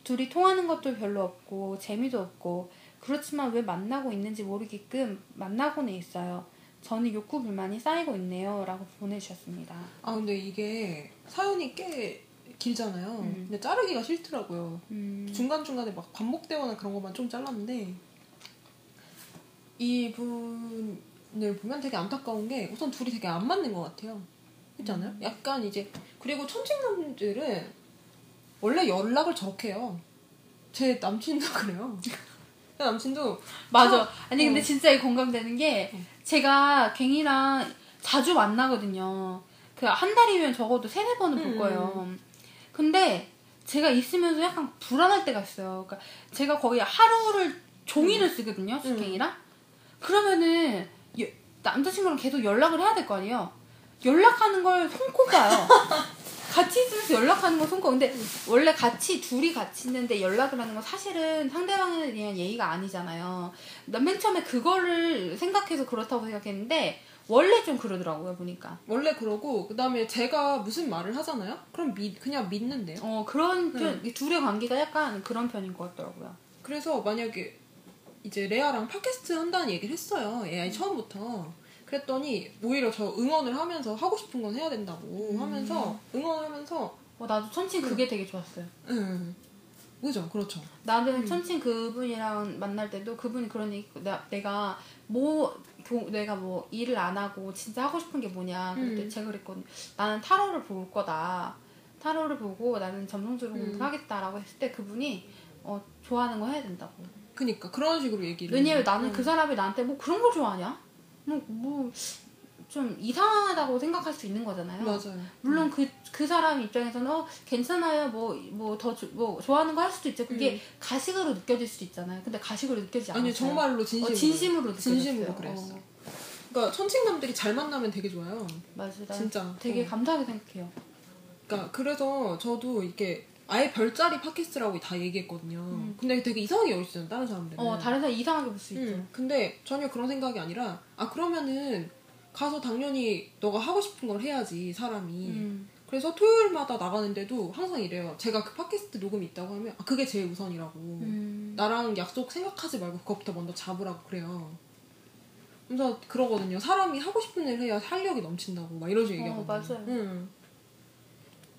둘이 통하는 것도 별로 없고 재미도 없고 그렇지만 왜 만나고 있는지 모르게끔 만나고는 있어요. 저는 욕구 불만이 쌓이고 있네요. 라고 보내주셨습니다. 아 근데 이게 사연이 꽤 길잖아요. 음. 근데 자르기가 싫더라고요. 음, 중간중간에 막 반복되거나 그런 것만 좀 잘랐는데 이분을 보면 되게 안타까운 게 우선 둘이 되게 안 맞는 것 같아요. 그렇지 않아요? 약간 이제 그리고 천칭남들은 원래 연락을 저렇게 해요. 제 남친도 그래요. 제 남친도 맞아. 저- 아니 근데 어. 진짜 이 공감되는 게 어. 제가 갱이랑 자주 만나거든요. 그 한 달이면 적어도 세네 번은 볼 음. 거예요. 근데 제가 있으면서 약간 불안할 때가 있어요. 그러니까 제가 거의 하루를 종일을 쓰거든요. 음. 수갱이랑. 그러면은 여- 남자친구랑 계속 연락을 해야 될 거 아니에요. 연락하는 걸 손꼽아요. 같이 있으면서 연락하는 걸 손꼽. 근데 원래 같이 둘이 같이 있는데 연락을 하는 건 사실은 상대방에 대한 예의가 아니잖아요. 난 맨 처음에 그거를 생각해서 그렇다고 생각했는데 원래 좀 그러더라고요 보니까. 원래 그러고 그다음에 제가 무슨 말을 하잖아요. 그럼 믿 그냥 믿는데요. 어 그런 편이 둘의 관계가 약간 그런 편인 것 같더라고요. 그래서 만약에 이제 레아랑 팟캐스트 한다는 얘기를 했어요. AI 처음부터. 그랬더니 오히려 저 응원을 하면서 하고 싶은 건 해야 된다고 하면서 응원을 하면서 어 나도 천칭 그게 되게 좋았어요. 응. 그죠? 그렇죠. 나는 천칭 그분이랑 만날 때도 그분이 그런 얘기 나, 내가 뭐 교, 내가 뭐 일을 안 하고 진짜 하고 싶은 게 뭐냐 그때 음. 제가 그랬거든요 나는 타로를 볼 거다 타로를 보고 나는 점성적으로 음. 공부하겠다라고 했을 때 그분이 어 좋아하는 거 해야 된다고 그니까 그런 식으로 얘기를 왜냐면 나는 응. 그 사람이 나한테 뭐 그런 걸 좋아하냐 뭐 뭐 좀 이상하다고 생각할 수 있는 거잖아요 맞아요. 물론 그, 그 사람 입장에서는 어, 괜찮아요. 뭐, 뭐, 더, 조- 뭐, 좋아하는 거 할 수도 있죠. 그게 음. 가식으로 느껴질 수도 있잖아요. 근데 가식으로 느껴지지 않아요. 아니 정말로 진심으로 어, 진심으로 느껴졌어요. 진심으로 그랬어. 어, 그러니까 천칭남들이 잘 만나면 되게 좋아요. 맞아. 나 진짜. 되게 어. 감사하게 생각해요. 그러니까 그래서 저도 이렇게 아예 별자리 팟캐스트라고 다 얘기했거든요. 음. 근데 되게 이상하게 여기잖아요. 다른 사람들은. 어, 다른 사람 이상하게 볼 수 있죠. 응. 근데 전혀 그런 생각이 아니라 아 그러면은 가서 당연히 너가 하고 싶은 걸 해야지 사람이. 음. 그래서 토요일마다 나가는데도 항상 이래요. 제가 그 팟캐스트 녹음이 있다고 하면 아, 그게 제일 우선이라고. 음. 나랑 약속 생각하지 말고 그것부터 먼저 잡으라고 그래요. 그래서 그러거든요. 사람이 하고 싶은 일 해야 활력이 넘친다고 막 이런 식으로 어. 맞아요. 응.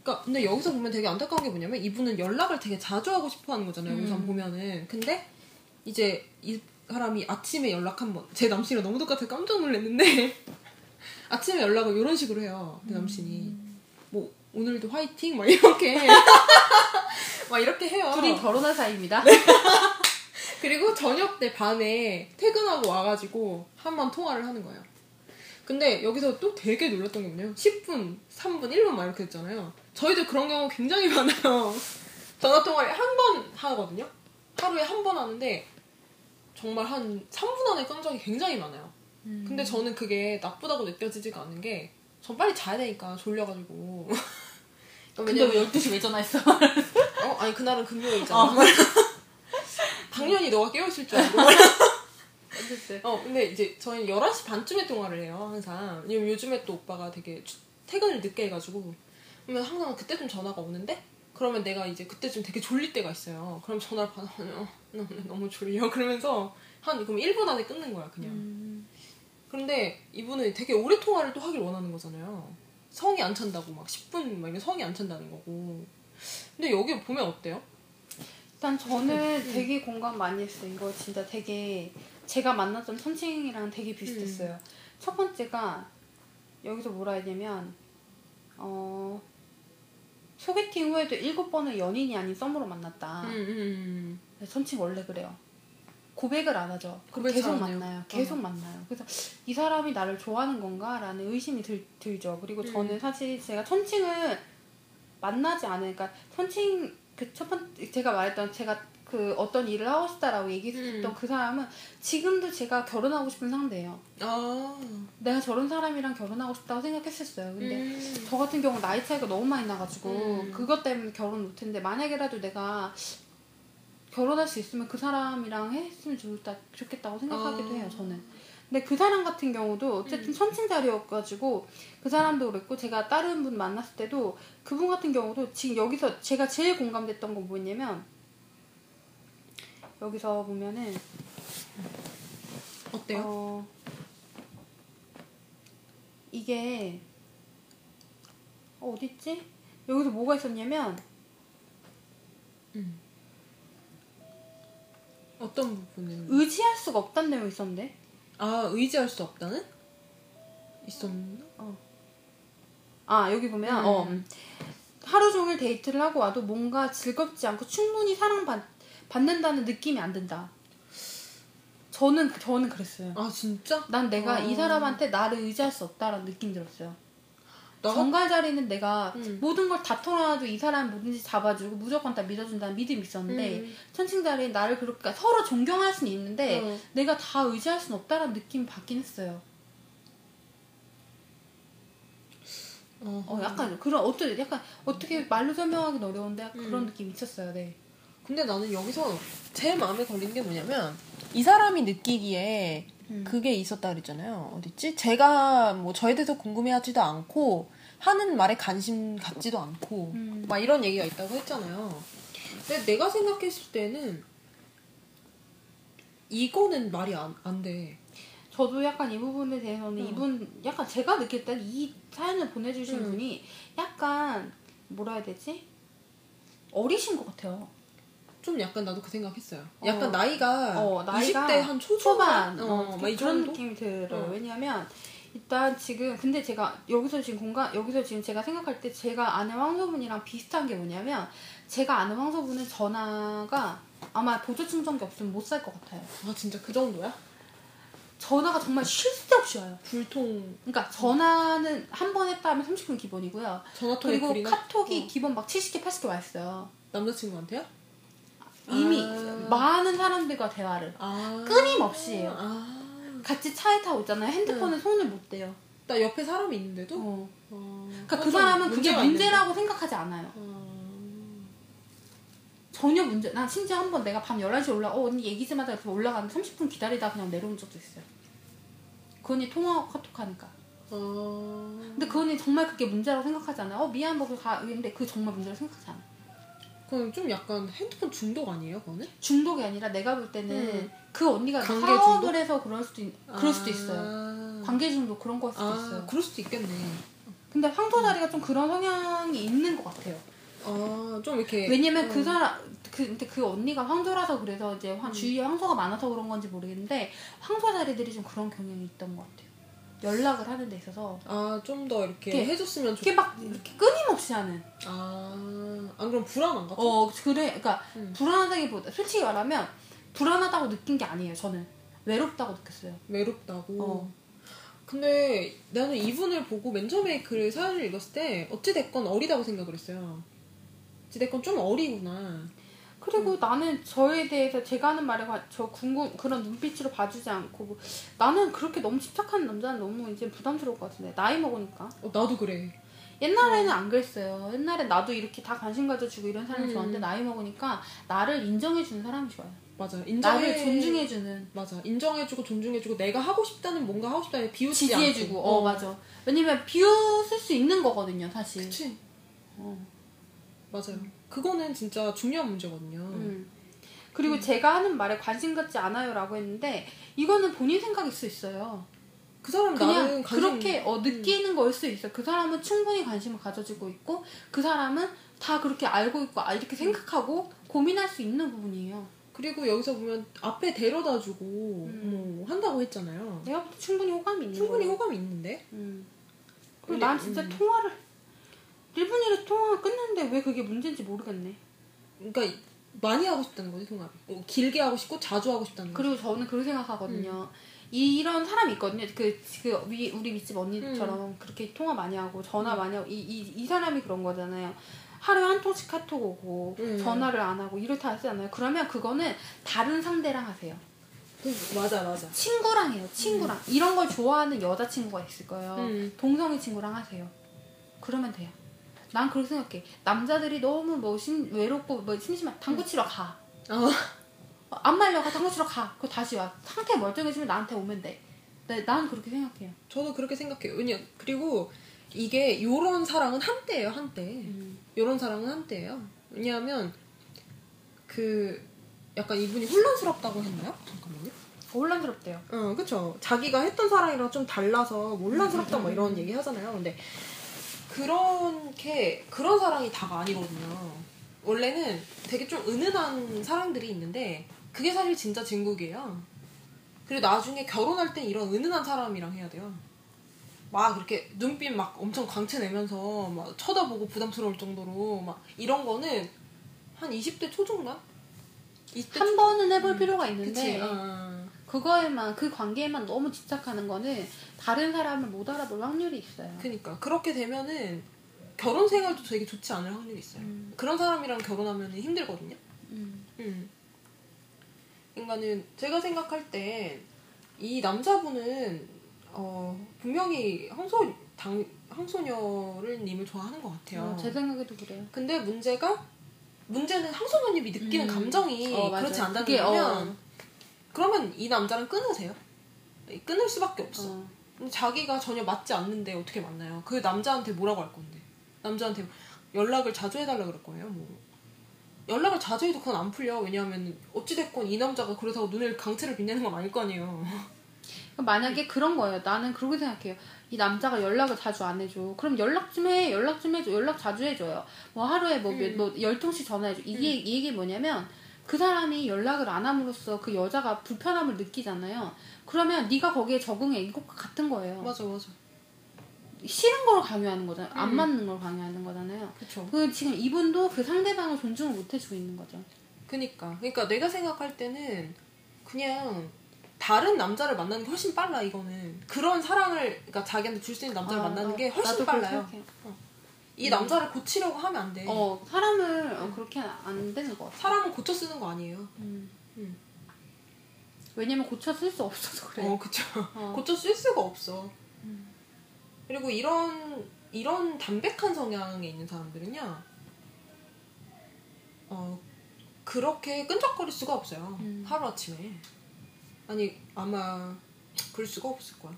그러니까 근데 여기서 보면 되게 안타까운 게 뭐냐면 이분은 연락을 되게 자주 하고 싶어 하는 거잖아요. 음. 우선 보면은. 근데 이제 이 사람이 아침에 연락 한 번. 제 남친이랑 너무 똑같아 깜짝 놀랐는데 아침에 연락을 이런 식으로 해요. 내 남친이. 뭐 오늘도 화이팅 막 이렇게 막 이렇게 해요. 둘이 결혼한 사이입니다. 그리고 저녁 때 반에 퇴근하고 와가지고 한 번 통화를 하는 거예요. 근데 여기서 또 되게 놀랐던 게 뭐냐면 10분, 3분, 1분 막 이렇게 됐잖아요. 저희도 그런 경우 굉장히 많아요. 전화 통화를 한 번 하거든요. 하루에 한 번 하는데 정말 한 3분 안에 끈 적이 굉장히 많아요. 음. 근데 저는 그게 나쁘다고 느껴지지가 않는 게전 빨리 자야 되니까 졸려가지고. 근데 왜 12시 왜 전화했어? 어? 아니 그날은 금요일이잖아. 당연히 너가 깨어있을 줄 알고. 어쨌든. 어, 근데 이제 저희는 11시 반쯤에 통화를 해요, 항상. 왜냐면 요즘에 또 오빠가 되게 주- 퇴근을 늦게 해가지고. 그러면 항상 그때쯤 전화가 오는데, 그러면 내가 이제 그때쯤 되게 졸릴 때가 있어요. 그럼 전화를 받아면, 어, 나 오늘 너무 졸려. 그러면서 한, 그럼 1분 안에 끊는 거야, 그냥. 음. 그런데 이분은 되게 오래 통화를 또 하길 원하는 거잖아요. 성이 안 찬다고, 막 10분, 막 이런 성이 안 찬다는 거고. 근데 여기 보면 어때요? 일단 저는 되게 공감 많이 했어요. 이거 진짜 되게 제가 만났던 선생이랑 되게 비슷했어요. 첫 번째가 여기서 뭐라 해야 되냐면 어 소개팅 후에도 일곱 번을 연인이 아닌 썸으로 만났다. 음, 음, 네, 선칭 원래 그래요. 고백을 안 하죠. 계속. 만나요. 계속 만나요. 그래서 이 사람이 나를 좋아하는 건가라는 의심이 들, 들죠. 그리고 음. 저는 사실 제가 천칭을 만나지 않으니까 그러니까 천칭 그 첫 번째 제가 말했던 제가 그 어떤 일을 하고 싶다라고 얘기했던 음. 그 사람은 지금도 제가 결혼하고 싶은 상대예요. 아. 내가 저런 사람이랑 결혼하고 싶다고 생각했었어요. 근데 음. 저 같은 경우 나이 차이가 너무 많이 나가지고 음. 그것 때문에 결혼 못했는데 만약에라도 내가 결혼할 수 있으면 그 사람이랑 했으면 좋다, 좋겠다고 생각하기도 아. 해요 저는 근데 그 사람 같은 경우도 어쨌든 음. 선친자리여가지고 그 사람도 그랬고 제가 다른 분 만났을 때도 그분 같은 경우도 지금 여기서 제가 제일 공감됐던 건 뭐냐면 여기서 보면은 어때요? 어, 이게 어, 어딨지? 여기서 뭐가 있었냐면 음. 어떤 부분은? 의지할 수가 없다는 내용이 있었는데 아 의지할 수 없다는? 있었나? 아 여기 보면 음. 어, 음. 하루 종일 데이트를 하고 와도 뭔가 즐겁지 않고 충분히 사랑받는다는 느낌이 안 든다. 저는 저는 그랬어요. 아 진짜? 난 내가 어. 이 사람한테 나를 의지할 수 없다라는 느낌 들었어요. 나 정갈 자리는 내가 음. 모든 걸 다 털어놔도 이 사람 뭐든지 잡아주고 무조건 다 믿어준다는 믿음이 있었는데 음. 천칭 자리는 나를 그렇게 그러니까 서로 존경할 수는 있는데 어. 내가 다 의지할 수는 없다라는 느낌이 받긴 했어요. 어, 어, 약간 그런 어떤 약간 어떻게 말로 설명하기는 어려운데 음. 그런 느낌 이 있었어요. 네. 근데 나는 여기서 제일 마음에 걸린 게 뭐냐면 이 사람이 느끼기에 음. 그게 있었다 그랬잖아요. 어딨지? 제가 뭐 저에 대해서 궁금해하지도 않고 하는 말에 관심 갖지도 않고 음. 막 이런 얘기가 있다고 했잖아요. 근데 내가 생각했을 때는 이거는 말이 안, 안 돼. 저도 약간 이 부분에 대해서는 어. 이분 약간 제가 느낄 때이 사연을 보내주신 음. 분이 약간 뭐라 해야 되지 어리신 것 같아요. 좀 약간 나도 그 생각했어요. 어. 약간 나이가, 어, 나이가 20대 한 초반, 초반 어, 어, 그런 정도? 느낌이 들어요. 어. 왜냐하면 일단 지금 근데 제가 여기서 지금 공간 여기서 지금 제가 생각할 때 제가 아는 황소분이랑 비슷한 게 뭐냐면 제가 아는 황소분은 전화가 아마 보조 충전기 없으면 못 살 것 같아요. 아 진짜 그 정도야? 전화가 정말 쉴 새 없이 와요. 불통 그러니까 전화는 한 번 했다 하면 30분 기본이고요. 전화통에 그리고 불이나? 카톡이 어. 기본 막 70개, 80개 와 있어요. 남자친구한테요? 이미 아. 많은 사람들과 대화를 아 끊임없이 해요. 아. 같이 차에 타고 있잖아요. 핸드폰에 손을 못 대요. 나 옆에 사람이 있는데도? 어. 어. 그러니까 그좀 사람은 그게 문제라고 생각하지 않아요. 어. 전혀 문제. 난 심지어 한 번 내가 밤 11시에 올라, 어, 언니 얘기 좀 하자. 그래서 올라가는데 30분 기다리다 그냥 내려온 적도 있어요. 그 언니 통화하고 카톡하니까. 어. 근데 그 언니 정말 그게 문제라고 생각하지 않아요. 어, 미안, 뭐, 가. 근데 그 정말 문제라고 생각하지 않아요. 그건 좀 약간 핸드폰 중독 아니에요, 그거는? 중독이 아니라 내가 볼 때는 음. 그 언니가 관계 사업을 중독? 해서 그럴 수도, 있, 그럴 수도 있어요. 아. 관계 중독 그런 거일 수도 아, 있어요. 그럴 수도 있겠네. 근데 황소다리가 좀 그런 성향이 있는 것 같아요. 아, 좀 이렇게. 왜냐면 어. 그 사람 그 근데 그 언니가 황소라서 그래서 이제 황- 음. 주위에 황소가 많아서 그런 건지 모르겠는데 황소 자리들이 좀 그런 경향이 있던 것 같아요. 연락을 하는 데 있어서 아, 좀 더 이렇게 이렇게- 해줬으면 좋 이게 막 이렇게 끊임없이 하는. 아, 안 그럼 불안한가? 좀? 어 그래 그러니까 음. 불안하다기보다 솔직히 말하면 불안하다고 느낀 게 아니에요. 저는 외롭다고 느꼈어요. 외롭다고. 어. 근데 나는 이분을 보고 맨 처음에 그 사연을 읽었을 때 어찌됐건 어리다고 생각을 했어요. 어찌됐건 좀 어리구나. 그리고 나는 저에 대해서 제가 하는 말에 관- 저 궁금 그런 눈빛으로 봐주지 않고 뭐 나는 그렇게 너무 집착하는 남자는 너무 이제 부담스러울 것 같은데 나이 먹으니까 어, 나도 그래. 옛날에는 안 그랬어요. 옛날에 나도 이렇게 다 관심 가져주고 이런 사람이 음. 좋았는데 나이 먹으니까 나를 인정해주는 사람이 좋아요. 맞아. 인정해. 나를 존중해주는 맞아. 인정해주고 존중해주고 내가 하고 싶다는 뭔가 하고 싶다는 비웃지 지지해주고 않고. 어, 맞아. 왜냐면 비웃을 수 있는 거거든요 사실. 그치. 어. 맞아요. 그거는 진짜 중요한 문제거든요. 음. 그리고 제가 하는 말에 관심 갖지 않아요라고 했는데 이거는 본인 생각일 수 있어요. 그 사람 그냥 관심- 그렇게 어, 느끼는 거일 수 있어. 그 사람은 충분히 관심을 가져주고 있고 그 사람은 다 그렇게 알고 있고 아, 이렇게 생각하고 고민할 수 있는 부분이에요. 그리고 여기서 보면 앞에 데려다 주고 음. 뭐 한다고 했잖아요. 내가 충분히 호감이 있는 충분히 거예요. 호감이 있는데. 음. 그리고 난 진짜 음. 통화를 1분이라 통화가 끝났는데 왜 그게 문제인지 모르겠네. 그러니까 많이 하고 싶다는 거지 통합이. 어, 길게 하고 싶고 자주 하고 싶다는 거지. 그리고 저는 그렇게 생각하거든요. 음. 이런 사람이 있거든요. 그, 그, 위, 우리 밑집 음. 언니처럼 그렇게 통화 많이 하고, 전화 많이 하고, 이, 이, 이 사람이 그런 거잖아요. 하루에 한 통씩 카톡 오고, 음. 전화를 안 하고, 이렇다 하잖아요. 그러면 그거는 다른 상대랑 하세요. 맞아 맞아. 친구랑 해요, 친구랑. 이런 걸 좋아하는 여자친구가 있을 거예요. 음. 동성애 친구랑 하세요. 그러면 돼요. 난 그렇게 생각해. 남자들이 너무 뭐 심, 외롭고 뭐 심심한 당구 치러 가. 어. 어, 안 말려가 당구 치러 가. 그거 다시 와. 상태 멀쩡해지면 나한테 오면 돼. 네, 난 그렇게 생각해요. 저도 그렇게 생각해요. 왜냐 그리고 이게 요런 사랑은 한때예요 한때. 음. 요런 사랑은 한때예요. 왜냐하면 그 약간 이분이 혼란스럽다고 했나요? 잠깐만요. 혼란스럽대요. 어, 그쵸. 자기가 했던 사랑이랑 좀 달라서 혼란스럽다 뭐 이런 얘기 하잖아요. 근데 그렇게 그런 사랑이 다가 아니거든요. 원래는 되게 좀 은은한 사랑들이 있는데 그게 사실 진짜 진국이에요. 그리고 나중에 결혼할 땐 이런 은은한 사람이랑 해야 돼요. 막 이렇게 눈빛 막 엄청 광채 내면서 막 쳐다보고 부담스러울 정도로 막 이런 거는 한 20대 초중반? 20대 한 번은 해볼 음, 필요가 그치. 있는데 어. 그거에만 그 관계에만 너무 집착하는 거는 다른 사람을 못 알아볼 확률이 있어요. 그니까 그렇게 되면은 결혼 생활도 되게 좋지 않을 확률이 있어요. 음. 그런 사람이랑 결혼하면 힘들거든요. 음. 음. 그러니까는 제가 생각할 때 이 남자분은 어 분명히 황소 당 황소녀를 님을 좋아하는 것 같아요. 어, 제 생각에도 그래요. 근데 문제가 문제는 황소녀님이 느끼는 음. 감정이 어. 그렇지 않다는 그게, 거면 어. 그러면 이 남자랑 끊으세요. 끊을 수밖에 없어. 어. 자기가 전혀 맞지 않는데 어떻게 만나요? 그 남자한테 뭐라고 할 건데? 남자한테 연락을 자주 해달라 그럴 거예요. 뭐 연락을 자주 해도 그건 안 풀려. 왜냐하면 어찌됐건 이 남자가 그렇다고 눈을 강체를 빛내는 건 아닐 거 아니에요. 그러니까 만약에 그런 거예요. 나는 그렇게 생각해요. 이 남자가 연락을 자주 안 해줘. 그럼 연락 좀 해. 연락 좀 해줘. 연락 자주 해줘요. 뭐 하루에 뭐, 몇, 뭐 열통씩 전화해줘. 이게, 이 얘기 뭐냐면 그 사람이 연락을 안 함으로써 그 여자가 불편함을 느끼잖아요. 그러면 네가 거기에 적응해. 이것과 같은 거예요. 맞아 맞아. 싫은 걸 강요하는 거잖아요. 안 음. 맞는 걸 강요하는 거잖아요. 그쵸. 그 지금 이분도 그 상대방을 존중을 못 해주고 있는 거죠. 그니까 그러니까 내가 생각할 때는 그냥 다른 남자를 만나는 게 훨씬 빨라 이거는 그런 사랑을 그러니까 자기한테 줄 수 있는 남자를 어, 만나는 어. 게 훨씬 빨라요. 이 남자를 고치려고 하면 안 돼. 어 사람을 어, 그렇게 안 되는 것 같아. 사람은 고쳐 쓰는 거 아니에요. 음. 음. 왜냐면 고쳐 쓸 수 없어서 그래. 어, 그쵸. 어. 고쳐 쓸 수가 없어. 음. 그리고 이런, 이런 담백한 성향에 있는 사람들은요, 어, 그렇게 끈적거릴 수가 없어요. 음. 하루아침에. 아니, 아마, 그럴 수가 없을 거야.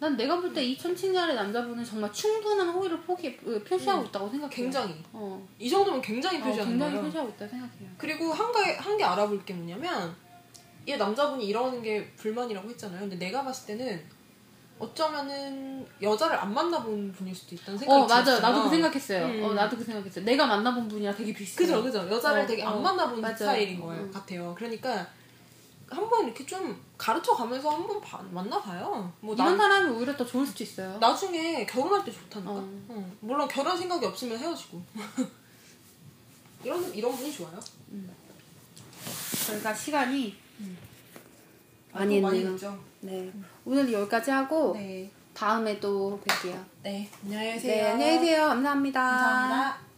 난 내가 볼 때 이 천칭자의 남자분은 정말 충분한 호의를 포기, 어, 표시하고 음. 있다고 생각해요. 굉장히. 어, 이 정도면 굉장히 어, 표시하는 굉장히 거예요. 표시하고 있다고 생각해요. 그리고 한 개, 한개 알아볼 게 뭐냐면, 얘 남자분이 이러는 게 불만이라고 했잖아요. 근데 내가 봤을 때는, 어쩌면은 여자를 안 만나본 분일 수도 있다는 생각이 어, 맞아요. 나도 그 생각했어요. 음. 어, 나도 그 생각했어요. 내가 만나본 분이랑 되게 비슷해요. 그죠, 그죠. 여자를 어, 되게 안 어, 만나본 맞아요. 스타일인 거예요, 음. 같아요. 그러니까 한번 이렇게 좀 가르쳐 가면서 한번 만나봐요. 뭐 이런 나, 사람이 오히려 더 좋을 수도 있어요. 나중에 결혼할 때 좋다니까. 어. 응. 물론 결혼 생각이 없으면 헤어지고. 이런 이런 분이 좋아요. 저희가 시간이 많이 많이 했네요. 했죠. 네. 오늘 여기까지 하고 네. 다음에 또 뵐게요. 네. 안녕히 계세요. 네, 안녕히 계세요. 감사합니다. 감사합니다.